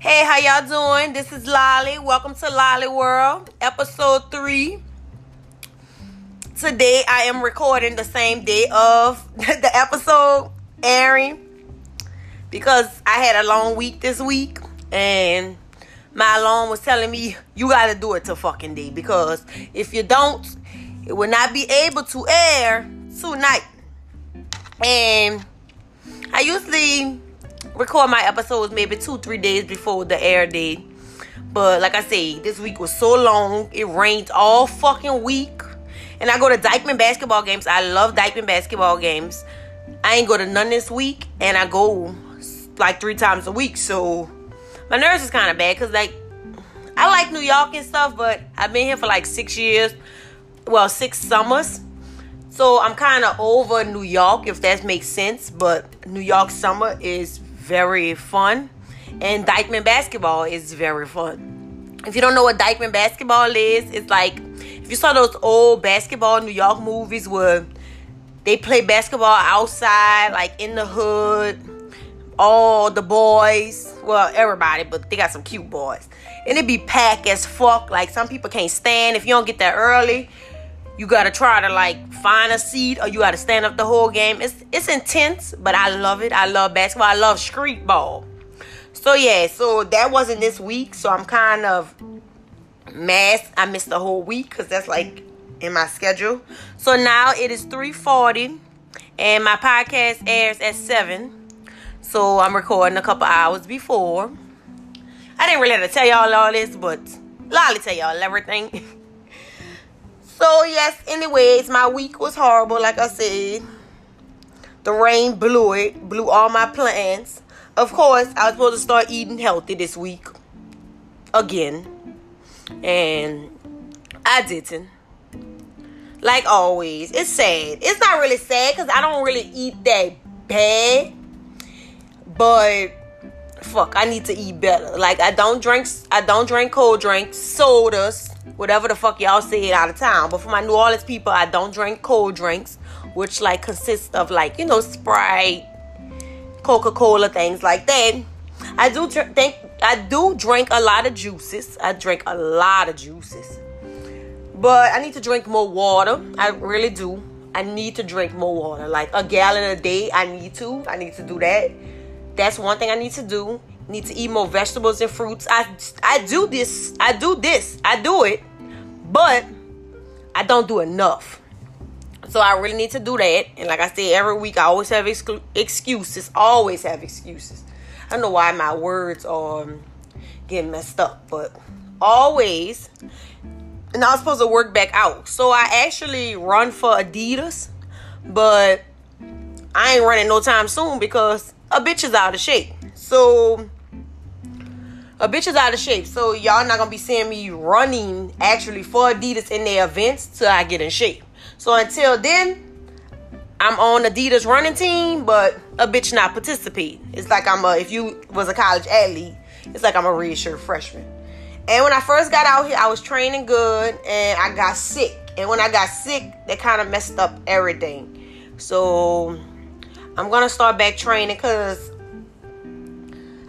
Hey, how y'all doing? This is Lolly. Welcome to Lolly World, episode three. Today I am recording the same day of the episode airing because I had a long week this week and my alarm was telling me you gotta do it to fucking day because if you don't, it will not be able to air tonight. And I usually record my episodes maybe two, three days before the air date. But like I say, this week was so long. It rained all fucking week. And I go to Dyckman basketball games. I love Dyckman basketball games. I ain't go to none this week. And I go like three times a week. So my nerves is kind of bad. Because like, I like New York and stuff. But I've been here for like six years. Well, six summers. So I'm kind of over New York, if that makes sense. But New York summer is very fun. And Dyckman basketball is very fun. If you don't know what Dyckman basketball is, it's like if you saw those old basketball New York movies where they play basketball outside, like in the hood, all the boys, well, everybody, but they got some cute boys. And it be packed as fuck. Like some people can't stand. If you don't get there early, you gotta try to like find a seat or you gotta stand up the whole game. It's it's intense, but I love it. I love basketball. I love street ball. So yeah, so that wasn't this week. So I'm kind of mad. I missed the whole week because that's like in my schedule. So now it is 3:40, and my podcast airs at seven. So I'm recording a couple hours before. I didn't really have to tell y'all all this, but Lolly tell y'all everything. So yes, anyways, my week was horrible, like I said. The rain blew it, blew all my plans. Of course, I was supposed to start eating healthy this week. Again. And I didn't. Like always. It's sad. It's not really sad because I don't really eat that bad. But fuck, I need to eat better. Like I don't drink I don't drink cold drinks, sodas, whatever the fuck y'all say it out of town. But for my New Orleans people, I don't drink cold drinks, which like consists of like, you know, Sprite, Coca-Cola, things like that. I do drink think I do drink a lot of juices. I drink a lot of juices. But I need to drink more water. I really do. I need to drink more water. Like a gallon a day, I need to. I need to do that. That's one thing I need to do. Need to eat more vegetables and fruits. I I do this. I do this. I do it but I don't do enough. So I really need to do that. And like I said, every week I always have exclu- excuses. Always have excuses. I don't know why my words um, are getting messed up, but always. And I was supposed to work back out. So I actually run for Adidas, but I ain't running no time soon because a bitch is out of shape. So a bitch is out of shape. So y'all not gonna be seeing me running actually for Adidas in their events till I get in shape. So until then, I'm on Adidas running team, but a bitch not participate. It's like I'm a if you was a college athlete, it's like I'm a redshirt freshman. And when I first got out here, I was training good and I got sick. And when I got sick, that kind of messed up everything. So I'm gonna start back training because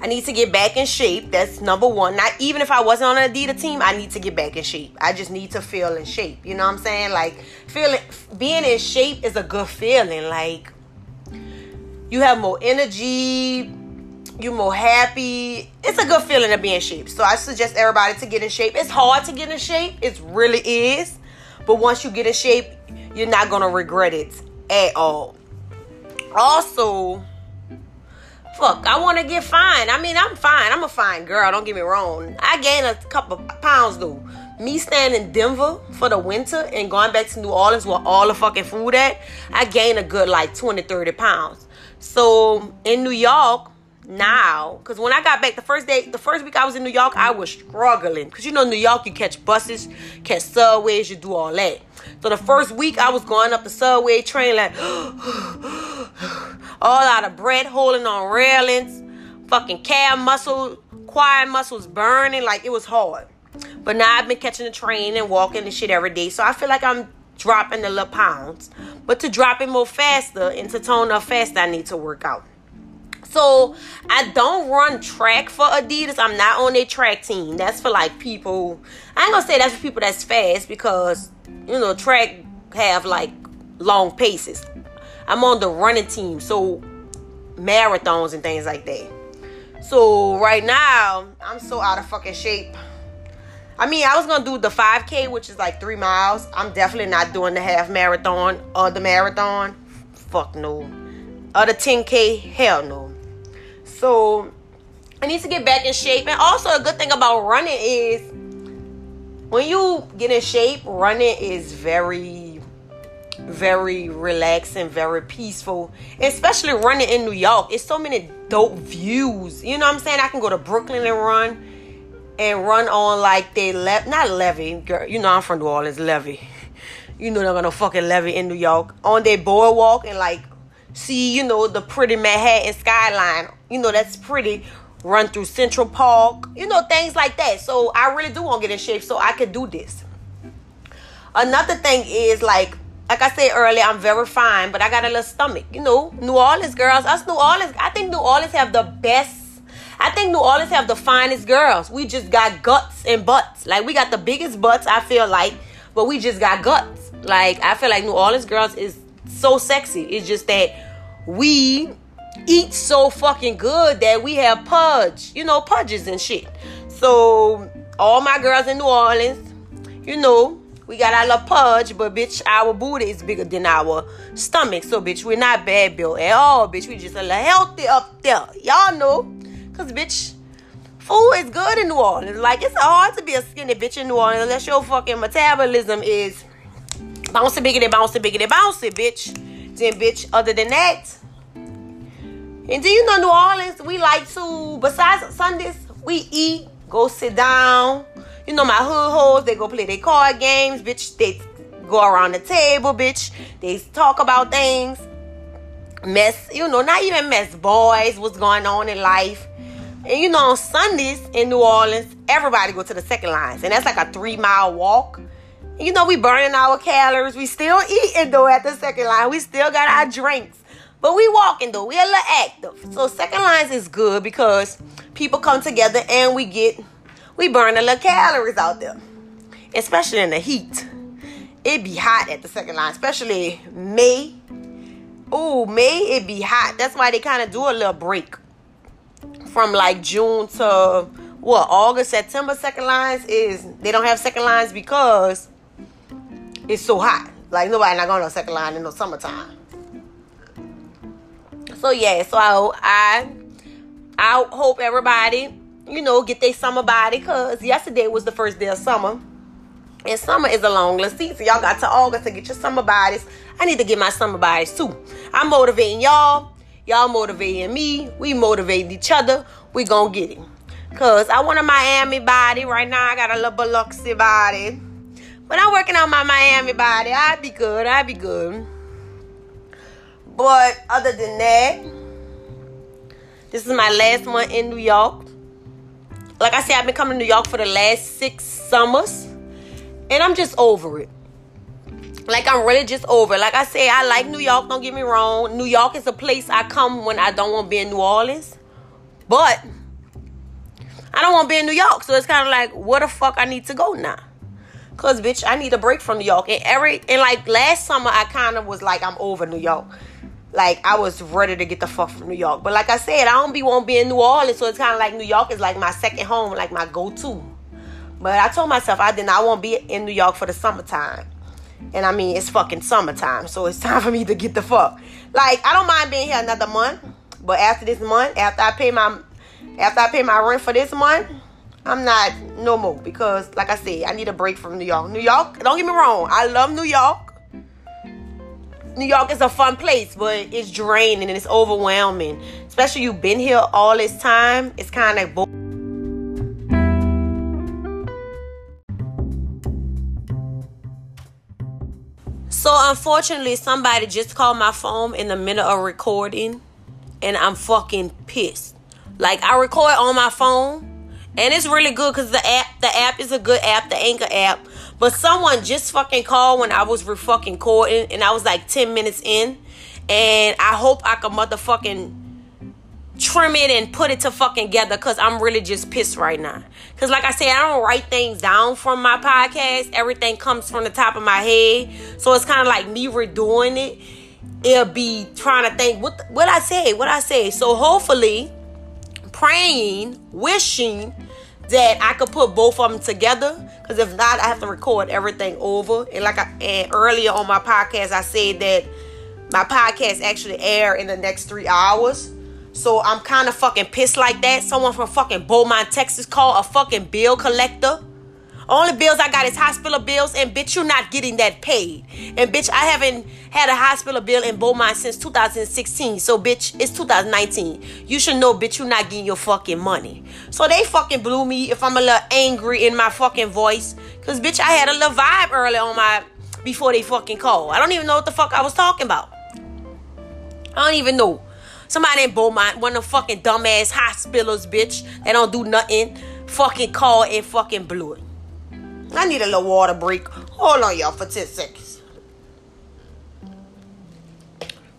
I need to get back in shape. That's number one. Not even if I wasn't on an Adidas team, I need to get back in shape. I just need to feel in shape. You know what I'm saying? Like feeling being in shape is a good feeling. Like you have more energy, you're more happy. It's a good feeling to be in shape. So I suggest everybody to get in shape. It's hard to get in shape. It really is. But once you get in shape, you're not gonna regret it at all. Also, fuck, I want to get fine. I mean, I'm fine. I'm a fine girl. Don't get me wrong. I gained a couple pounds though. Me staying in Denver for the winter and going back to New Orleans where all the fucking food at, I gained a good like 20, 30 pounds. So in New York now, because when I got back the first day, the first week I was in New York, I was struggling. Because you know, New York, you catch buses, catch subways, you do all that. So the first week I was going up the subway train like all out of breath, holding on railings, fucking calf muscle, quad muscles burning, like it was hard. But now I've been catching the train and walking and shit every day, so I feel like I'm dropping the little pounds. But to drop it more faster and to tone up faster, I need to work out. So I don't run track for Adidas. I'm not on their track team. That's for like people. I ain't gonna say that's for people that's fast because you know track have like long paces. I'm on the running team, so marathons and things like that. So right now I'm so out of fucking shape. I mean, I was gonna do the 5K, which is like three miles. I'm definitely not doing the half marathon or the marathon. Fuck no. Or the 10K, hell no. So I need to get back in shape. And also a good thing about running is when you get in shape, running is very very relaxing, very peaceful. Especially running in New York. It's so many dope views. You know what I'm saying? I can go to Brooklyn and run and run on like they left not levee, girl. You know I'm from New Orleans, levee. You know they're gonna fucking levee in New York. On their boardwalk and like see, you know, the pretty Manhattan skyline. You know, that's pretty. Run through Central Park, you know, things like that. So I really do want to get in shape so I could do this. Another thing is like like I said earlier, I'm very fine, but I got a little stomach. You know, New Orleans girls, us New Orleans, I think New Orleans have the best. I think New Orleans have the finest girls. We just got guts and butts. Like we got the biggest butts, I feel like, but we just got guts. Like I feel like New Orleans girls is so sexy. It's just that we eat so fucking good that we have pudge, you know, pudges and shit. So all my girls in New Orleans, you know, we got our little pudge, but bitch, our booty is bigger than our stomach. So bitch, we're not bad built at all, bitch. We just a little healthy up there. Y'all know. Cause bitch, food is good in New Orleans. Like it's hard to be a skinny bitch in New Orleans unless your fucking metabolism is bouncy biggity bouncy biggity bouncy, bitch. Then bitch, other than that. And do you know New Orleans? We like to, besides Sundays, we eat, go sit down, you know, my hood hoes, they go play their card games, bitch. They go around the table, bitch. They talk about things. Mess, you know, not even mess boys, what's going on in life. And you know, on Sundays in New Orleans, everybody go to the second lines. And that's like a three mile walk. You know, we burning our calories. We still eating though at the second line. We still got our drinks. But we walking though. We a little active. So second lines is good because people come together and we get we burn a little calories out there, especially in the heat. It be hot at the second line, especially May. Oh, May it be hot. That's why they kind of do a little break from like June to what August, September. Second lines is they don't have second lines because it's so hot. Like nobody not going to second line in the summertime. So yeah, so I I I hope everybody you know, get their summer body because yesterday was the first day of summer. And summer is a long season. Y'all got to August to get your summer bodies. I need to get my summer bodies too. I'm motivating y'all. Y'all motivating me. We motivating each other. We gonna get it. Cause I want a Miami body. Right now I got a little Biloxi body. But I'm working on my Miami body. I'd be good. I'd be good. But other than that, this is my last month in New York like I said, I've been coming to New York for the last six summers, and I'm just over it. Like I'm really just over. Like I said, I like New York. Don't get me wrong. New York is a place I come when I don't want to be in New Orleans, but I don't want to be in New York. So it's kind of like, where the fuck I need to go now? Cause bitch, I need a break from New York. And every and like last summer, I kind of was like, I'm over New York like I was ready to get the fuck from New York. But like I said, I don't be won't be in New Orleans, so it's kind of like New York is like my second home, like my go-to. But I told myself I did not want to be in New York for the summertime. And I mean, it's fucking summertime, so it's time for me to get the fuck. Like I don't mind being here another month, but after this month, after I pay my after I pay my rent for this month, I'm not no more because like I said, I need a break from New York. New York, don't get me wrong, I love New York. New York is a fun place, but it's draining and it's overwhelming. Especially you've been here all this time. It's kind of bo- So unfortunately, somebody just called my phone in the middle of recording, and I'm fucking pissed. Like I record on my phone, and it's really good because the app, the app is a good app, the Anchor app. But someone just fucking called when I was re fucking recording and I was like 10 minutes in. And I hope I can motherfucking trim it and put it to fucking together because I'm really just pissed right now. Because, like I said, I don't write things down from my podcast. Everything comes from the top of my head. So it's kind of like me redoing it. It'll be trying to think what what I say, what I say. So hopefully, praying, wishing that I could put both of them together. Because if not, I have to record everything over. And like I and earlier on my podcast, I said that my podcast actually air in the next three hours. So I'm kind of fucking pissed like that. Someone from fucking Beaumont, Texas called a fucking bill collector. Only bills I got is hospital bills, and bitch, you're not getting that paid. And bitch, I haven't had a hospital bill in Beaumont since 2016. So bitch, it's 2019. You should know, bitch, you're not getting your fucking money. So they fucking blew me if I'm a little angry in my fucking voice. Cause bitch, I had a little vibe early on my before they fucking called. I don't even know what the fuck I was talking about. I don't even know. Somebody in Beaumont, one of the fucking dumbass hospitals, bitch, that don't do nothing, fucking call and fucking blew it. I need a little water break. Hold on, y'all, for 10 seconds.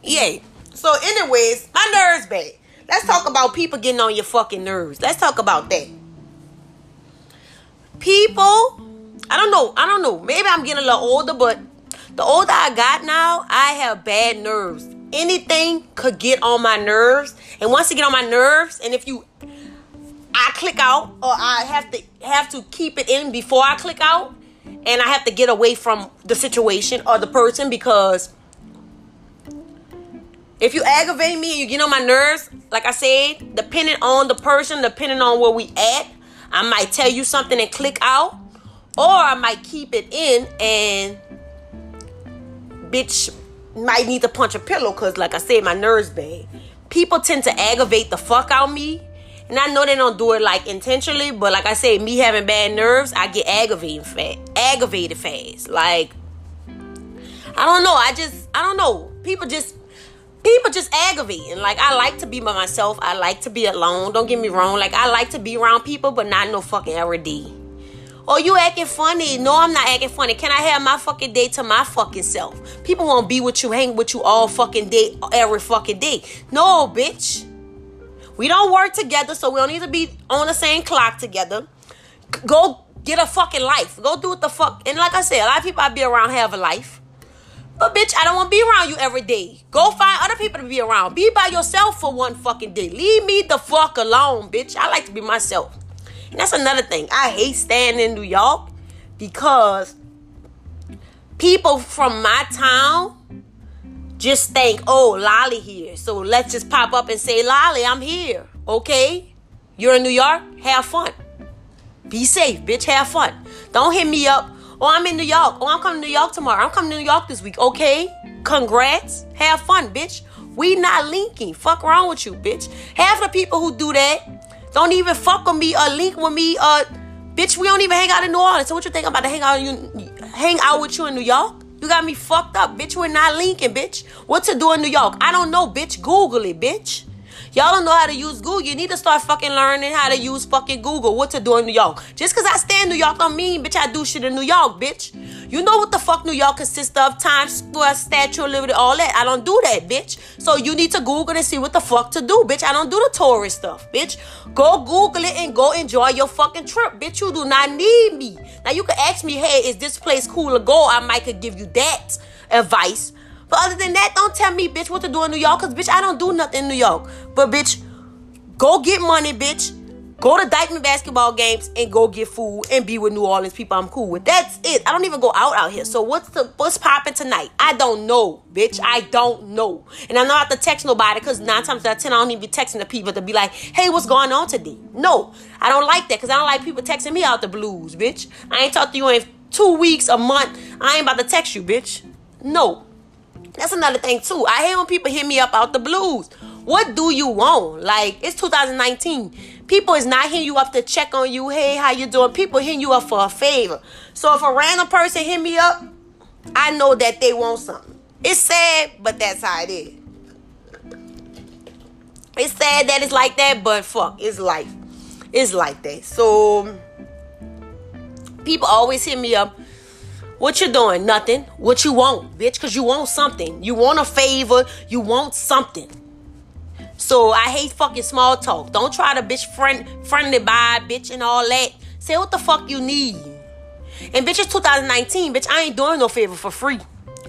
Yay. So, anyways, my nerves bad. Let's talk about people getting on your fucking nerves. Let's talk about that. People, I don't know. I don't know. Maybe I'm getting a little older, but the older I got now, I have bad nerves. Anything could get on my nerves. And once it get on my nerves, and if you I click out or I have to have to keep it in before I click out and I have to get away from the situation or the person because if you aggravate me and you get on my nerves, like I said, depending on the person, depending on where we at, I might tell you something and click out, or I might keep it in and bitch might need to punch a pillow because like I said, my nerves bad. People tend to aggravate the fuck out me and I know they don't do it like intentionally, but like I said, me having bad nerves, I get aggravated fast. Aggravated fast. Like I don't know. I just I don't know. People just people just aggravating. Like I like to be by myself. I like to be alone. Don't get me wrong. Like I like to be around people, but not no fucking day. Oh, you acting funny? No, I'm not acting funny. Can I have my fucking day to my fucking self? People won't be with you, hang with you all fucking day, every fucking day. No, bitch. We don't work together, so we don't need to be on the same clock together. Go get a fucking life. Go do what the fuck. And like I said, a lot of people I be around have a life. But bitch, I don't want to be around you every day. Go find other people to be around. Be by yourself for one fucking day. Leave me the fuck alone, bitch. I like to be myself. And that's another thing. I hate staying in New York because people from my town just think, oh, Lolly here. So let's just pop up and say, Lolly, I'm here. Okay? You're in New York? Have fun. Be safe, bitch. Have fun. Don't hit me up. Oh, I'm in New York. Oh, I'm coming to New York tomorrow. I'm coming to New York this week. Okay? Congrats. Have fun, bitch. We not linking. Fuck wrong with you, bitch. Half the people who do that don't even fuck with me or link with me. Uh, bitch, we don't even hang out in New Orleans. So what you think I'm about to hang out you hang out with you in New York? You got me fucked up, bitch. We're not linking, bitch. What to do in New York? I don't know, bitch. Google it, bitch. Y'all don't know how to use Google. You need to start fucking learning how to use fucking Google. What to do in New York. Just because I stay in New York don't mean, bitch, I do shit in New York, bitch. You know what the fuck New York consists of? Times Square, Statue of Liberty, all that. I don't do that, bitch. So you need to Google and see what the fuck to do, bitch. I don't do the tourist stuff, bitch. Go Google it and go enjoy your fucking trip, bitch. You do not need me. Now you can ask me, hey, is this place cool to go? I might could give you that advice. But other than that, don't tell me, bitch, what to do in New York. Cause bitch, I don't do nothing in New York. But bitch, go get money, bitch. Go to Dyckman basketball games and go get food and be with New Orleans people I'm cool with. That's it. I don't even go out out here. So what's the what's popping tonight? I don't know, bitch. I don't know. And I'm not to text nobody because nine times out of ten I don't even be texting the people to be like, hey, what's going on today? No, I don't like that because I don't like people texting me out the blues, bitch. I ain't talked to you in two weeks, a month. I ain't about to text you, bitch. No. That's another thing too. I hate when people hit me up out the blues. What do you want? Like it's 2019. People is not hitting you up to check on you. Hey, how you doing? People hitting you up for a favor. So if a random person hit me up, I know that they want something. It's sad, but that's how it is. It's sad that it's like that, but fuck, it's life. It's like that. So people always hit me up. What you doing? Nothing. What you want, bitch? Cause you want something. You want a favor. You want something. So I hate fucking small talk. Don't try to bitch friend friendly by bitch and all that. Say what the fuck you need. And bitch, it's 2019, bitch. I ain't doing no favor for free.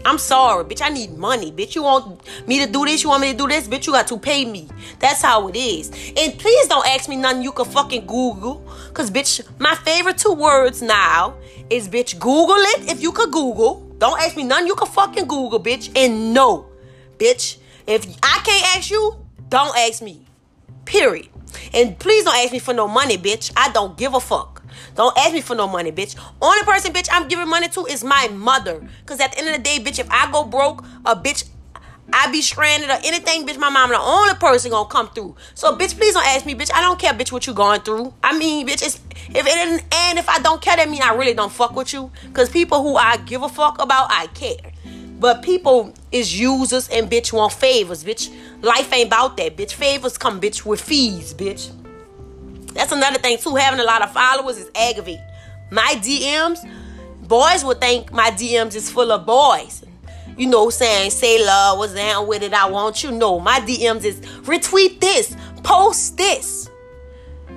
I'm sorry, bitch. I need money, bitch. You want me to do this? You want me to do this? Bitch, you got to pay me. That's how it is. And please don't ask me nothing you can fucking Google. Cause bitch, my favorite two words now is bitch, Google it if you could Google. Don't ask me none you can fucking Google, bitch. And no, bitch. If I can't ask you, don't ask me. Period. And please don't ask me for no money, bitch. I don't give a fuck. Don't ask me for no money, bitch. Only person, bitch, I'm giving money to is my mother. Cause at the end of the day, bitch, if I go broke, a bitch, I be stranded or anything, bitch, my mom the only person gonna come through. So, bitch, please don't ask me, bitch. I don't care, bitch, what you going through. I mean, bitch, it's if it and if I don't care, that mean I really don't fuck with you. Cause people who I give a fuck about, I care. But people is users and bitch want favors, bitch. Life ain't about that, bitch. Favors come, bitch, with fees, bitch. That's another thing too. Having a lot of followers is aggravating. My DMs, boys would think my DMs is full of boys. You know, saying say love, was down with it, I want you. No, my DMs is retweet this, post this,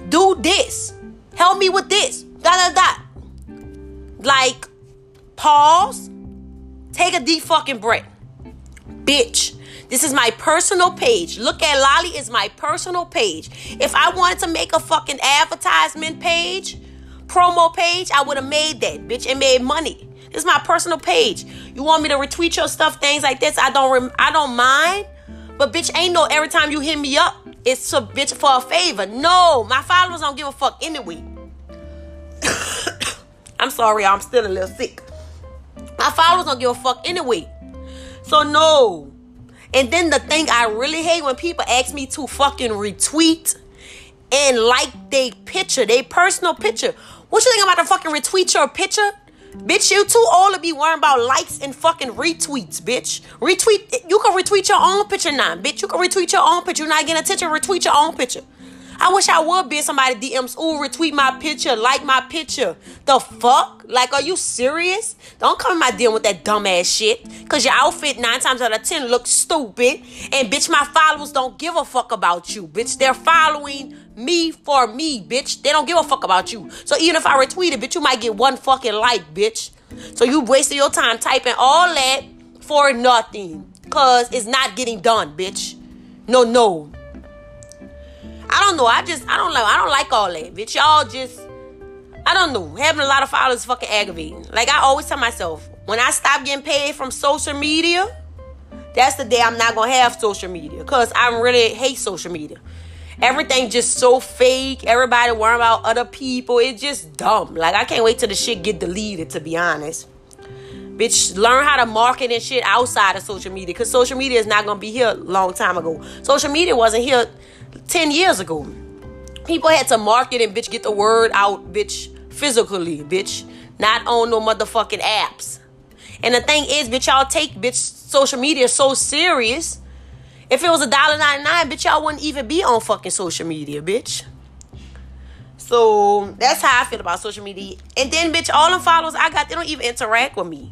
do this, help me with this, da da da. Like, pause, take a deep fucking breath. Bitch, this is my personal page. Look at Lolly is my personal page. If I wanted to make a fucking advertisement page, promo page, I would have made that, bitch, and made money. Is my personal page. You want me to retweet your stuff, things like this? I don't rem- I don't mind. But bitch, ain't no every time you hit me up, it's a bitch for a favor. No, my followers don't give a fuck anyway. I'm sorry, I'm still a little sick. My followers don't give a fuck anyway. So no. And then the thing I really hate when people ask me to fucking retweet and like they picture, they personal picture. What you think I'm about to fucking retweet your picture? Bitch, you too old to be worrying about likes and fucking retweets, bitch. Retweet, you can retweet your own picture now, bitch. You can retweet your own picture. You're not getting attention, retweet your own picture. I wish I would be somebody DMs, ooh, retweet my picture, like my picture. The fuck? Like, are you serious? Don't come in my DM with that dumbass shit. Cause your outfit nine times out of ten looks stupid. And bitch, my followers don't give a fuck about you. Bitch, they're following me for me, bitch. They don't give a fuck about you. So even if I retweet it, bitch, you might get one fucking like, bitch. So you wasted your time typing all that for nothing. Cause it's not getting done, bitch. No, no. I don't know. I just I don't like I don't like all that. Bitch, y'all just I don't know. Having a lot of followers is fucking aggravating. Like I always tell myself, when I stop getting paid from social media, that's the day I'm not gonna have social media. Cause I really hate social media. Everything just so fake. Everybody worrying about other people. It's just dumb. Like I can't wait till the shit get deleted, to be honest. Bitch, learn how to market and shit outside of social media. Cause social media is not gonna be here a long time ago. Social media wasn't here 10 years ago. People had to market and bitch get the word out, bitch, physically, bitch. Not on no motherfucking apps. And the thing is, bitch, y'all take bitch social media so serious. If it was a dollar ninety nine, bitch, y'all wouldn't even be on fucking social media, bitch. So that's how I feel about social media. And then, bitch, all the followers I got, they don't even interact with me.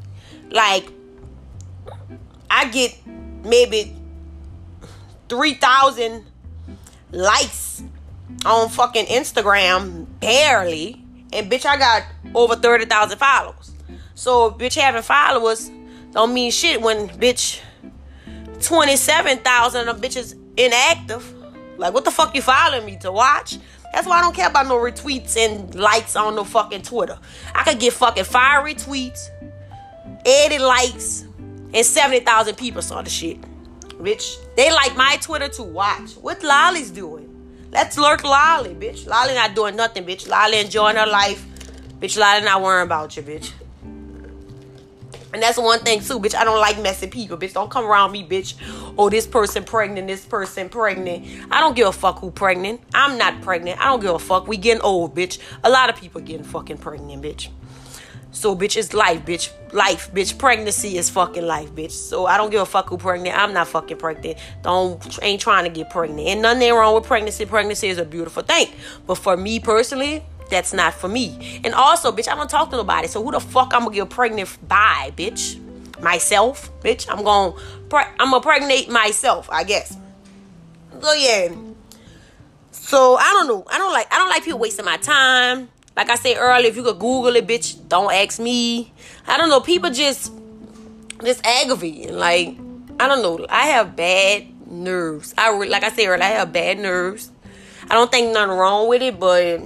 Like, I get maybe 3,000 likes on fucking Instagram, barely. And bitch, I got over 30,000 followers. So, bitch, having followers don't mean shit when bitch 27,000 of bitches inactive. Like, what the fuck you following me to watch? That's why I don't care about no retweets and likes on no fucking Twitter. I could get fucking five retweets, 80 likes, and 70,000 people saw the shit. Bitch, they like my Twitter to watch. What Lolly's doing? Let's lurk Lolly, bitch. Lolly not doing nothing, bitch. Lolly enjoying her life. Bitch, Lolly not worrying about you, bitch. And that's one thing too, bitch. I don't like messy people, bitch. Don't come around me, bitch. Oh, this person pregnant, this person pregnant. I don't give a fuck who pregnant. I'm not pregnant. I don't give a fuck. We getting old, bitch. A lot of people getting fucking pregnant, bitch. So, bitch, it's life, bitch. Life, bitch. Pregnancy is fucking life, bitch. So, I don't give a fuck who pregnant. I'm not fucking pregnant. Don't, ain't trying to get pregnant. And nothing wrong with pregnancy. Pregnancy is a beautiful thing. But for me personally, that's not for me. And also, bitch, I don't talk to nobody. So, who the fuck I'm gonna get pregnant by, bitch? Myself, bitch. I'm gonna, pre- I'm gonna pregnate myself, I guess. so yeah. So I don't know. I don't like I don't like people wasting my time. Like I said earlier, if you could Google it, bitch, don't ask me. I don't know. People just just aggravating. Like I don't know. I have bad nerves. I like I said earlier, I have bad nerves. I don't think nothing wrong with it, but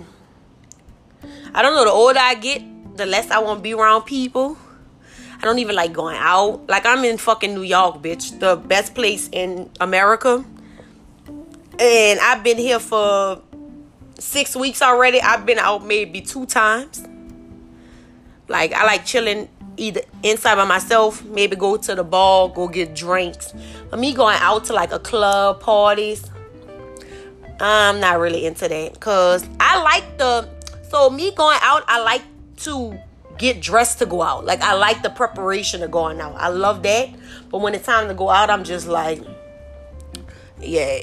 I don't know. The older I get, the less I want to be around people. I don't even like going out. Like I'm in fucking New York, bitch, the best place in America, and I've been here for six weeks already. I've been out maybe two times. Like I like chilling either inside by myself, maybe go to the bar, go get drinks. But me going out to like a club parties, I'm not really into that. Cause I like the so me going out, I like to get dressed to go out. Like I like the preparation of going out. I love that. But when it's time to go out, I'm just like, yeah.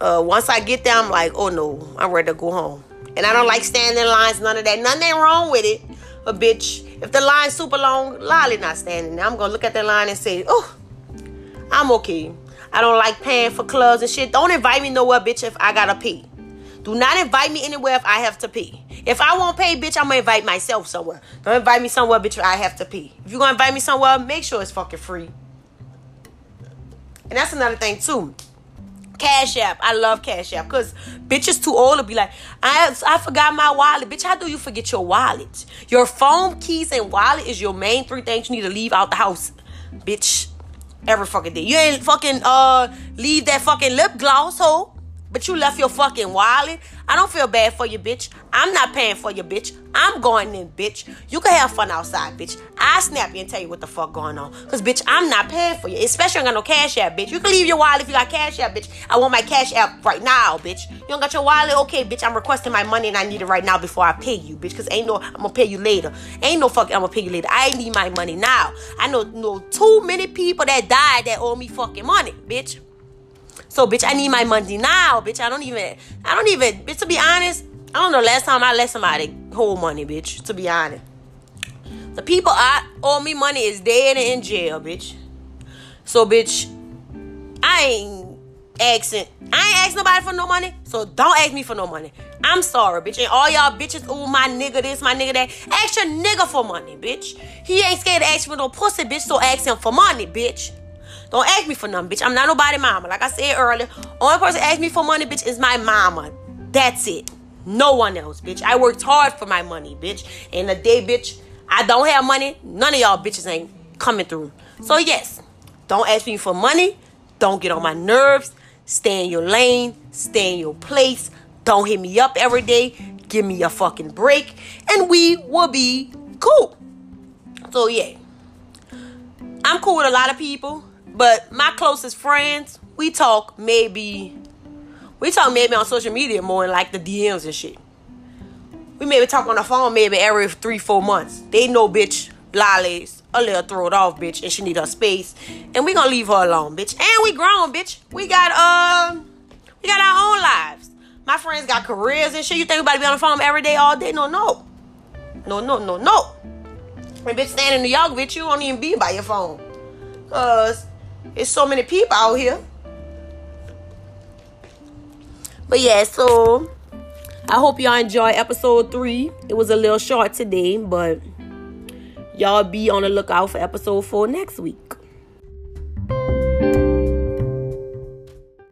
Uh, once I get there, I'm like, oh no, I'm ready to go home. And I don't like standing in lines, none of that. Nothing wrong with it. But bitch, if the line's super long, Lolly not standing there. I'm gonna look at the line and say, oh, I'm okay. I don't like paying for clubs and shit. Don't invite me nowhere, bitch, if I gotta pay. Do not invite me anywhere if I have to pee. If I won't pay, bitch, I'm gonna invite myself somewhere. Don't invite me somewhere, bitch, I have to pee. If you're gonna invite me somewhere, make sure it's fucking free. And that's another thing too. Cash App. I love Cash App because bitches too old to be like, I I forgot my wallet. Bitch, how do you forget your wallet? Your phone, keys, and wallet is your main three things you need to leave out the house. Bitch, every fucking day. You ain't fucking uh leave that fucking lip gloss, ho. But you left your fucking wallet. I don't feel bad for you, bitch. I'm not paying for you, bitch. I'm going in, bitch. You can have fun outside, bitch. I snap you and tell you what the fuck going on. Cause bitch, I'm not paying for you. Especially I got no cash app, bitch. You can leave your wallet if you got cash app, bitch. I want my cash app right now, bitch. You don't got your wallet? Okay, bitch. I'm requesting my money and I need it right now before I pay you, bitch. Cause ain't no I'm gonna pay you later. Ain't no fucking I'm gonna pay you later. I need my money now. I know know too many people that died that owe me fucking money, bitch. So, bitch, I need my money now, bitch. I don't even, I don't even, bitch, to be honest, I don't know last time I let somebody hold money, bitch, to be honest. The people I owe me money is dead and in jail, bitch. So, bitch, I ain't asking, I ain't asking nobody for no money, so don't ask me for no money. I'm sorry, bitch. And all y'all bitches, oh, my nigga this, my nigga that. Ask your nigga for money, bitch. He ain't scared to ask for no pussy, bitch, so ask him for money, bitch. Don't ask me for nothing, bitch. I'm not nobody mama. Like I said earlier, only person ask me for money, bitch, is my mama. That's it. No one else, bitch. I worked hard for my money, bitch. And the day, bitch, I don't have money, none of y'all bitches ain't coming through. So yes, don't ask me for money. Don't get on my nerves. Stay in your lane. Stay in your place. Don't hit me up every day. Give me a fucking break. And we will be cool. So yeah. I'm cool with a lot of people. But my closest friends, we talk maybe we talk maybe on social media more in like the DMs and shit. We maybe talk on the phone maybe every three, four months. They know bitch Lolly's a little throw it off, bitch, and she need her space. And we gonna leave her alone, bitch. And we grown, bitch. We got um we got our own lives. My friends got careers and shit. You think about to be on the phone every day, all day? No, no. No, no, no, no. When bitch standing in New York, bitch, you won't even be by your phone. Cause it's so many people out here. But yeah, so I hope y'all enjoy episode three. It was a little short today, but y'all be on the lookout for episode four next week.